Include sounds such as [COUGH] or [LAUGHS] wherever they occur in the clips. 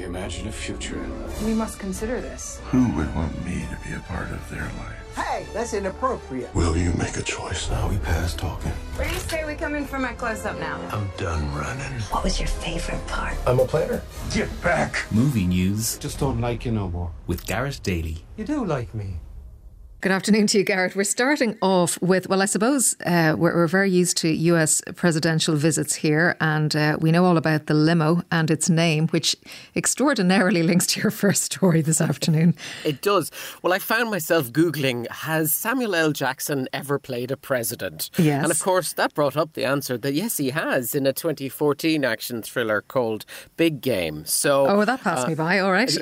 We imagine a future. We must consider this. Who would want me to be a part of their life? Hey, that's inappropriate. Will you make a choice now? We past talking. Where do you say we come in for my close up now? I'm done running. What was your favorite part? I'm a planner. Get back. Movie news Just don't like you no more. with Garrett Daly. You do like me. Good afternoon to you, Garrett. We're starting off with, well, I suppose uh, we're, we're, very used to US presidential visits here, and uh, we know all about the limo and its name, which extraordinarily [LAUGHS] links to your first story this afternoon. It does. Well, I found myself Googling, has Samuel L. Jackson ever played a president? Yes. And of course, that brought up the answer that yes, he has in a 2014 action thriller called Big Game. So, oh, that passed uh, me by, all right.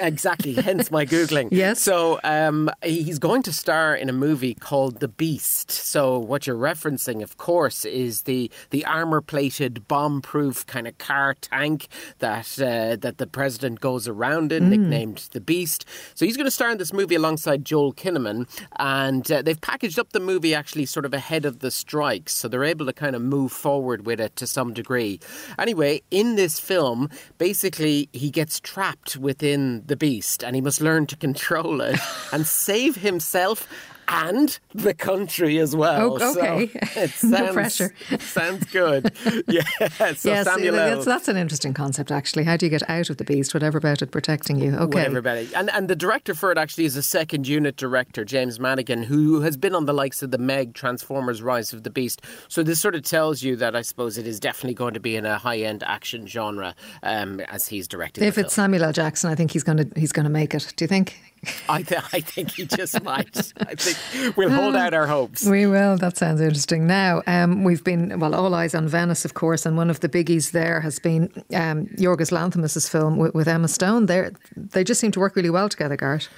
exactly, hence my [LAUGHS] Googling. yes. So, um, he's going to star in a movie called The Beast. So what you're referencing, of course, is the the armor plated, bomb proof kind of car tank that uh, that the president goes around in, mm. nicknamed The Beast. So he's going to star in this movie alongside Joel Kinnaman, and uh, they've packaged up the movie actually sort of ahead of the strikes, so they're able to kind of move forward with it to some degree. Anyway, in this film, basically he gets trapped within the Beast, and he must learn to control it [LAUGHS] and save himself himself and the country as well. Oh, okay. So [LAUGHS] it [LAUGHS] sounds, no pressure. [LAUGHS] sounds good. yeah. So yes, Samuel that's, that's, an interesting concept, actually. How do you get out of the beast? Whatever about it protecting you. Okay. Whatever about it. And, and the director for it actually is a second unit director, James Madigan, who has been on the likes of the Meg, Transformers, Rise of the Beast. So this sort of tells you that I suppose it is definitely going to be in a high end action genre um, as he's directing. If it's film. Samuel L. Jackson, I think he's going to he's going to make it. Do you think? I, th- I think he just might. I think we'll [LAUGHS] hold out our hopes. We will. That sounds interesting. Now, um, we've been, well, all eyes on Venice, of course, and one of the biggies there has been um, Yorgos Lanthimos' film with, with Emma Stone. They they just seem to work really well together, Garrett.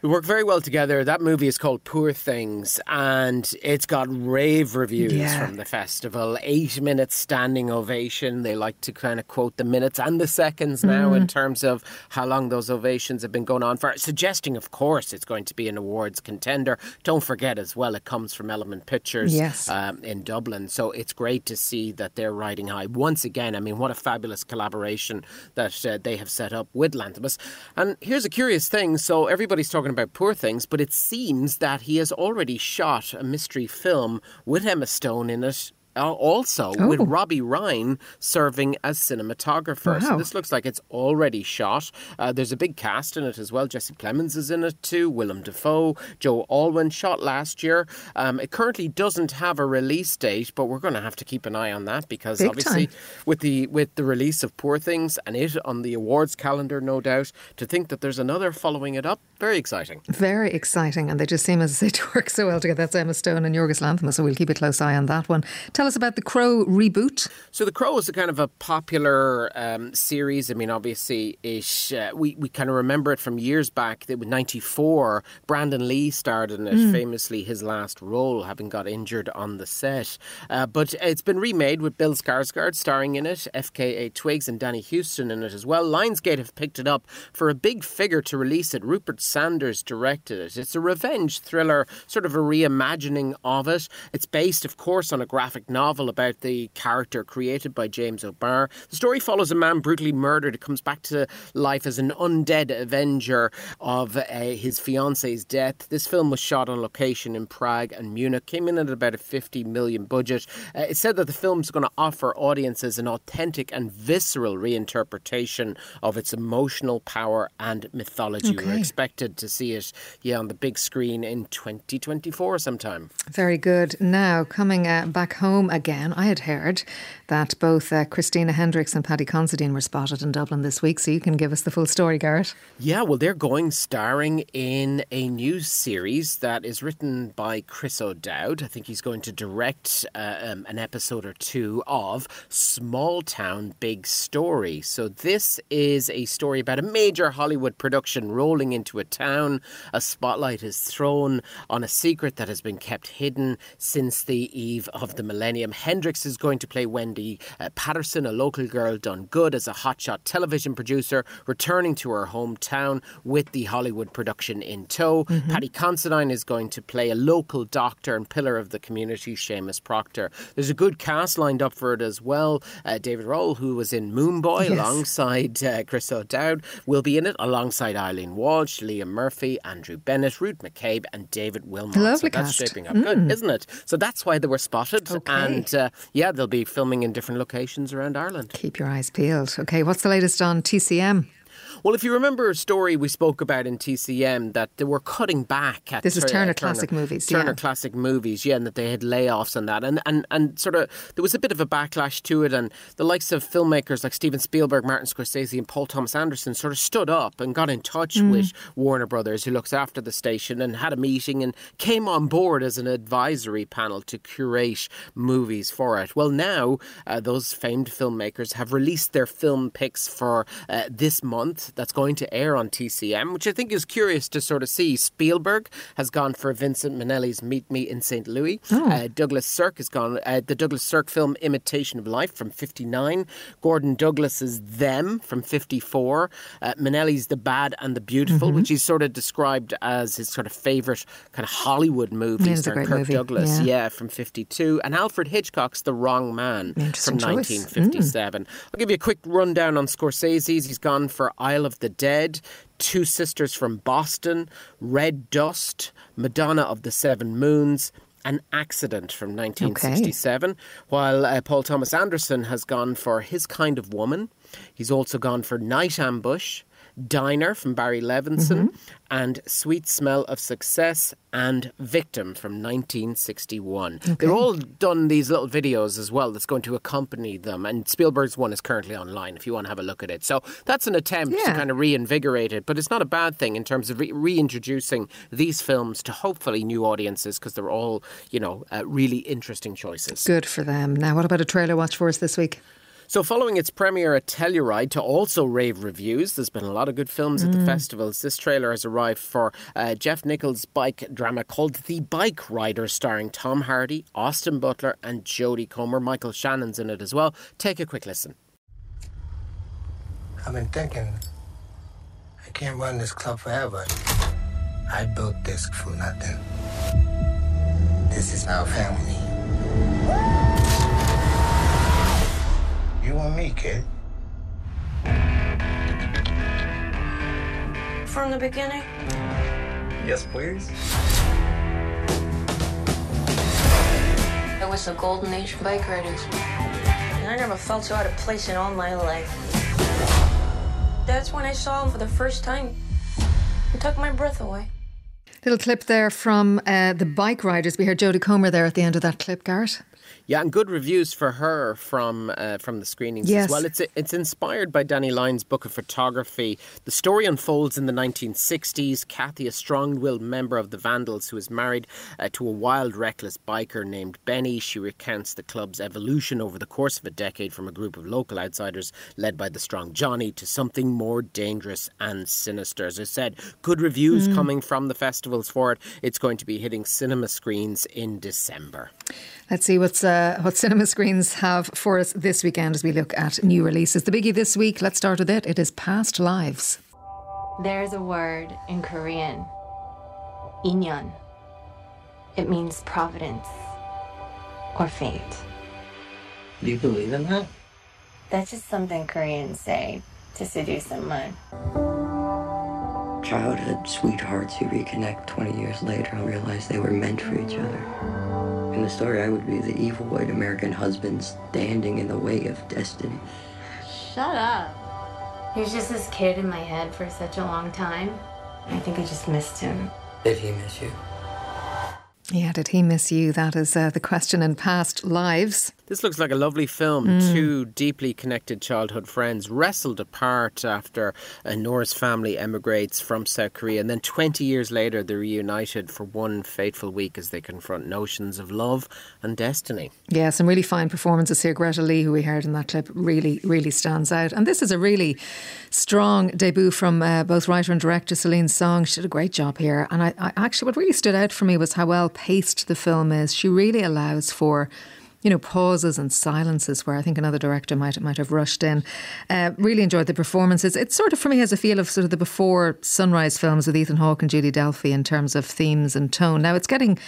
We work very well together. That movie is called Poor Things, and it's got rave reviews yeah. from the festival. Eight minutes standing ovation. They like to kind of quote the minutes and the seconds now mm. in terms of how long those ovations have been going on for, suggesting, of course, it's going to be an awards contender. Don't forget as well, it comes from Element Pictures yes. um, in Dublin. So it's great to see that they're riding high. Once again, I mean, what a fabulous collaboration that uh, they have set up with Lanthimos. And here's a curious thing. So everybody's talking talking about poor things, but it seems that he has already shot a mystery film with Emma Stone in it also oh. with Robbie Ryan serving as cinematographer. Wow. So this looks like it's already shot. Uh, there's a big cast in it as well. Jesse Plemons is in it too. Willem Dafoe, Joe Alwyn shot last year. Um, it currently doesn't have a release date, but we're going to have to keep an eye on that because big obviously time. with the with the release of Poor Things and it on the awards calendar, no doubt, to think that there's another following it up, very exciting. Very exciting, and they just seem, as to [LAUGHS] work so well together. That's Emma Stone and Yorgos Lanthimos, so we'll keep a close eye on that one. Tell us about the Crow reboot. So the Crow was a kind of a popular um, series. I mean, obviously, it, uh, we we kind of remember it from years back. It was '94. Brandon Lee starred in it, mm. famously his last role, having got injured on the set. Uh, but it's been remade with Bill Skarsgård starring in it, FKA Twigs and Danny Huston in it as well. Lionsgate have picked it up for a big figure to release it. Rupert Sanders directed it. It's a revenge thriller, sort of a reimagining of it. It's based, of course, on a graphic novel about the character created by James O'Barr. The story follows a man brutally murdered who comes back to life as an undead avenger of uh, his fiance's death. This film was shot on location in Prague and Munich, came in at about a 50 million budget. Uh, it said that the film's going to offer audiences an authentic and visceral reinterpretation of its emotional power and mythology. Okay. We're expected to see it yeah, on the big screen in 2024 sometime. Very good. Now, coming uh, back home again, I had heard that both uh, Christina Hendricks and Paddy Considine were spotted in Dublin this week, so you can give us the full story, Garrett. Yeah, well, they're going starring in a new series that is written by Chris O'Dowd. I think he's going to direct uh, um, an episode or two of Small Town Big Story. So, this is a story about a major Hollywood production rolling into a town. A spotlight is thrown on a secret that has been kept hidden since the eve of the millennium millennium. Hendricks is going to play Wendy uh, Patterson, a local girl done good as a hotshot television producer, returning to her hometown with the Hollywood production in tow. Mm-hmm. Paddy Considine is going to play a local doctor and pillar of the community, Seamus Proctor. There's a good cast lined up for it as well. Uh, David Rawle, who was in Moone Boy yes. alongside uh, Chris O'Dowd, will be in it alongside Eileen Walsh, Liam Murphy, Andrew Bennett, Ruth McCabe, and David Wilmot. Lovely so that's cast. shaping up mm. good, isn't it? So that's why they were spotted. Okay. And uh, yeah, they'll be filming in different locations around Ireland. Keep your eyes peeled. Okay, what's the latest on TCM? Well, if you remember a story we spoke about in TCM that they were cutting back at this is Turner, Turner Classic Movies, Turner yeah. Classic Movies, yeah, and that they had layoffs and that, and and and sort of there was a bit of a backlash to it, and the likes of filmmakers like Steven Spielberg, Martin Scorsese, and Paul Thomas Anderson sort of stood up and got in touch mm. with Warner Brothers, who looks after the station, and had a meeting and came on board as an advisory panel to curate movies for it. Well, now uh, those famed filmmakers have released their film picks for uh, this month. That's going to air on TCM, which I think is curious to sort of see. Spielberg has gone for Vincent Minnelli's Meet Me in St. Louis. Oh. Uh, Douglas Sirk has gone, uh, the Douglas Sirk film Imitation of Life from 59. Gordon Douglas's Them from 54. Uh, Minnelli's The Bad and the Beautiful, mm-hmm. which he's sort of described as his sort of favourite kind of Hollywood movie. Yeah, Kirk movie. Douglas, yeah. yeah. from 52. And Alfred Hitchcock's The Wrong Man from 1957. Mm. I'll give you a quick rundown on Scorsese's. He's gone for Isle of the Dead, Two Sisters from Boston, Red Dust, Madonna of the Seven Moons, an Accident from 1967, okay. while uh, Paul Thomas Anderson has gone for His Kind of Woman. He's also gone for Night Ambush, Diner from Barry Levinson, mm-hmm. and Sweet Smell of Success and Victim from 1961. Okay. They've all done these little videos as well that's going to accompany them, and Spielberg's one is currently online if you want to have a look at it. So that's an attempt yeah. to kind of reinvigorate it, but it's not a bad thing in terms of re- reintroducing these films to hopefully new audiences because they're all, you know, uh, really interesting choices. Good for them. Now, what about a trailer watch for us this week? So, following its premiere at Telluride to also rave reviews, there's been a lot of good films at the mm. festivals. This trailer has arrived for uh, Jeff Nichols' bike drama called The Bike Rider, starring Tom Hardy, Austin Butler, and Jodie Comer. Michael Shannon's in it as well. Take a quick listen. I've been thinking, I can't run this club forever. I built this for nothing. This is our family. You and me, kid. From the beginning? Yes, please. It was the golden age of bike riders. And I never felt so out of place in all my life. That's when I saw him for the first time. It took my breath away. Little clip there from uh, the bike riders. We heard Jodie Comer there at the end of that clip, Garrett. Yeah, and good reviews for her from uh, from the screenings yes. as well. It's it's inspired by Danny Lyon's book of photography. The story unfolds in the 1960s. Kathy, a strong-willed member of the Vandals who is married uh, to a wild, reckless biker named Benny, she recounts the club's evolution over the course of a decade from a group of local outsiders led by the strong Johnny to something more dangerous and sinister. As I said, good reviews mm. coming from the festivals for it. It's going to be hitting cinema screens in December. Let's see what's uh, what cinema screens have for us this weekend as we look at new releases. The biggie this week, let's start with it. It is Past Lives. There's a word in Korean, inyon. It means providence or fate. Do you believe in that? That's just something Koreans say to seduce someone. Childhood sweethearts who reconnect 20 years later and realize they were meant for each other. In the story, I would be the evil white American husband standing in the way of destiny. Shut up. He was just this kid in my head for such a long time. I think I just missed him. Did he miss you? Yeah, did he miss you? That is uh, the question in past lives. This looks like a lovely film. Mm. Two deeply connected childhood friends wrestled apart after Nora's family emigrates from South Korea, and then 20 years later, they're reunited for one fateful week as they confront notions of love and destiny. Yeah, some really fine performances here. Greta Lee, who we heard in that clip, really, really stands out. And this is a really strong debut from uh, both writer and director Celine Song. She did a great job here. And I, I actually, what really stood out for me was how well paced the film is. She really allows for you know, pauses and silences where I think another director might might have rushed in. Uh, really enjoyed the performances. It sort of for me has a feel of sort of the before Sunrise films with Ethan Hawke and Julie Delpy in terms of themes and tone. Now it's getting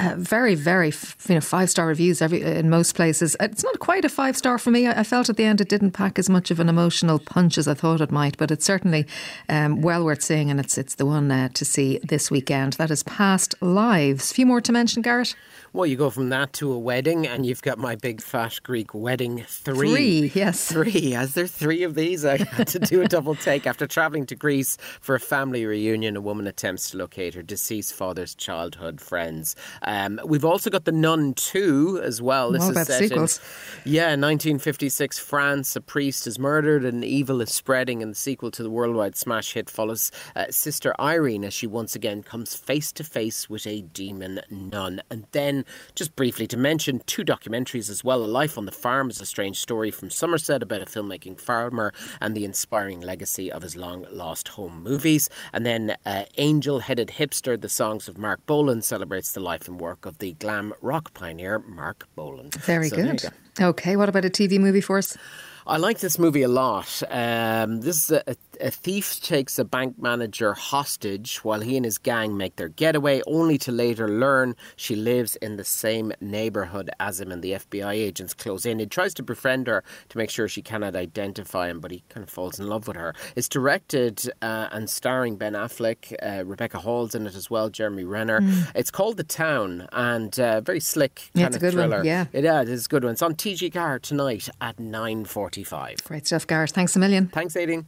uh, very, very, you know, five star reviews every in most places. It's not quite a five star for me. I, I, felt at the end it didn't pack as much of an emotional punch as I thought it might, but it's certainly um, well worth seeing, and it's it's the one uh, to see this weekend. That is Past Lives. A few more to mention, Garrett. Well, you go from that to a wedding, and you've got my big fat Greek wedding three. Three, yes. Three. As there three of these, I had to do a double take. After travelling to Greece for a family reunion, a woman attempts to locate her deceased father's childhood friends. Um, we've also got The Nun 2 as well. This All is set sequels. In, yeah, 1956 France. A priest is murdered and evil is spreading, and the sequel to the worldwide smash hit follows uh, Sister Irene as she once again comes face to face with a demon nun. And then just briefly to mention two documentaries as well. A Life on the Farm is a strange story from Somerset about a filmmaking farmer and the inspiring legacy of his long lost home movies. And then uh, Angel Headed Hipster, the songs of Marc Bolan, celebrates the life and work of the glam rock pioneer Marc Bolan. Very so good. Go. Okay, what about a TV movie for us? I like this movie a lot. Um, this is a, a, thief takes a bank manager hostage while he and his gang make their getaway, only to later learn she lives in the same neighbourhood as him, and the FBI agents close in. He tries to befriend her to make sure she cannot identify him, but he kind of falls in love with her. It's directed uh, and starring Ben Affleck, uh, Rebecca Hall's in it as well, Jeremy Renner. Mm. It's called The Town, and uh, very slick kind yeah, of thriller. One. Yeah, it is a good one. It's on TG4 tonight at nine forty. 45. Great stuff, Gareth. Thanks a million. Thanks, Aideen.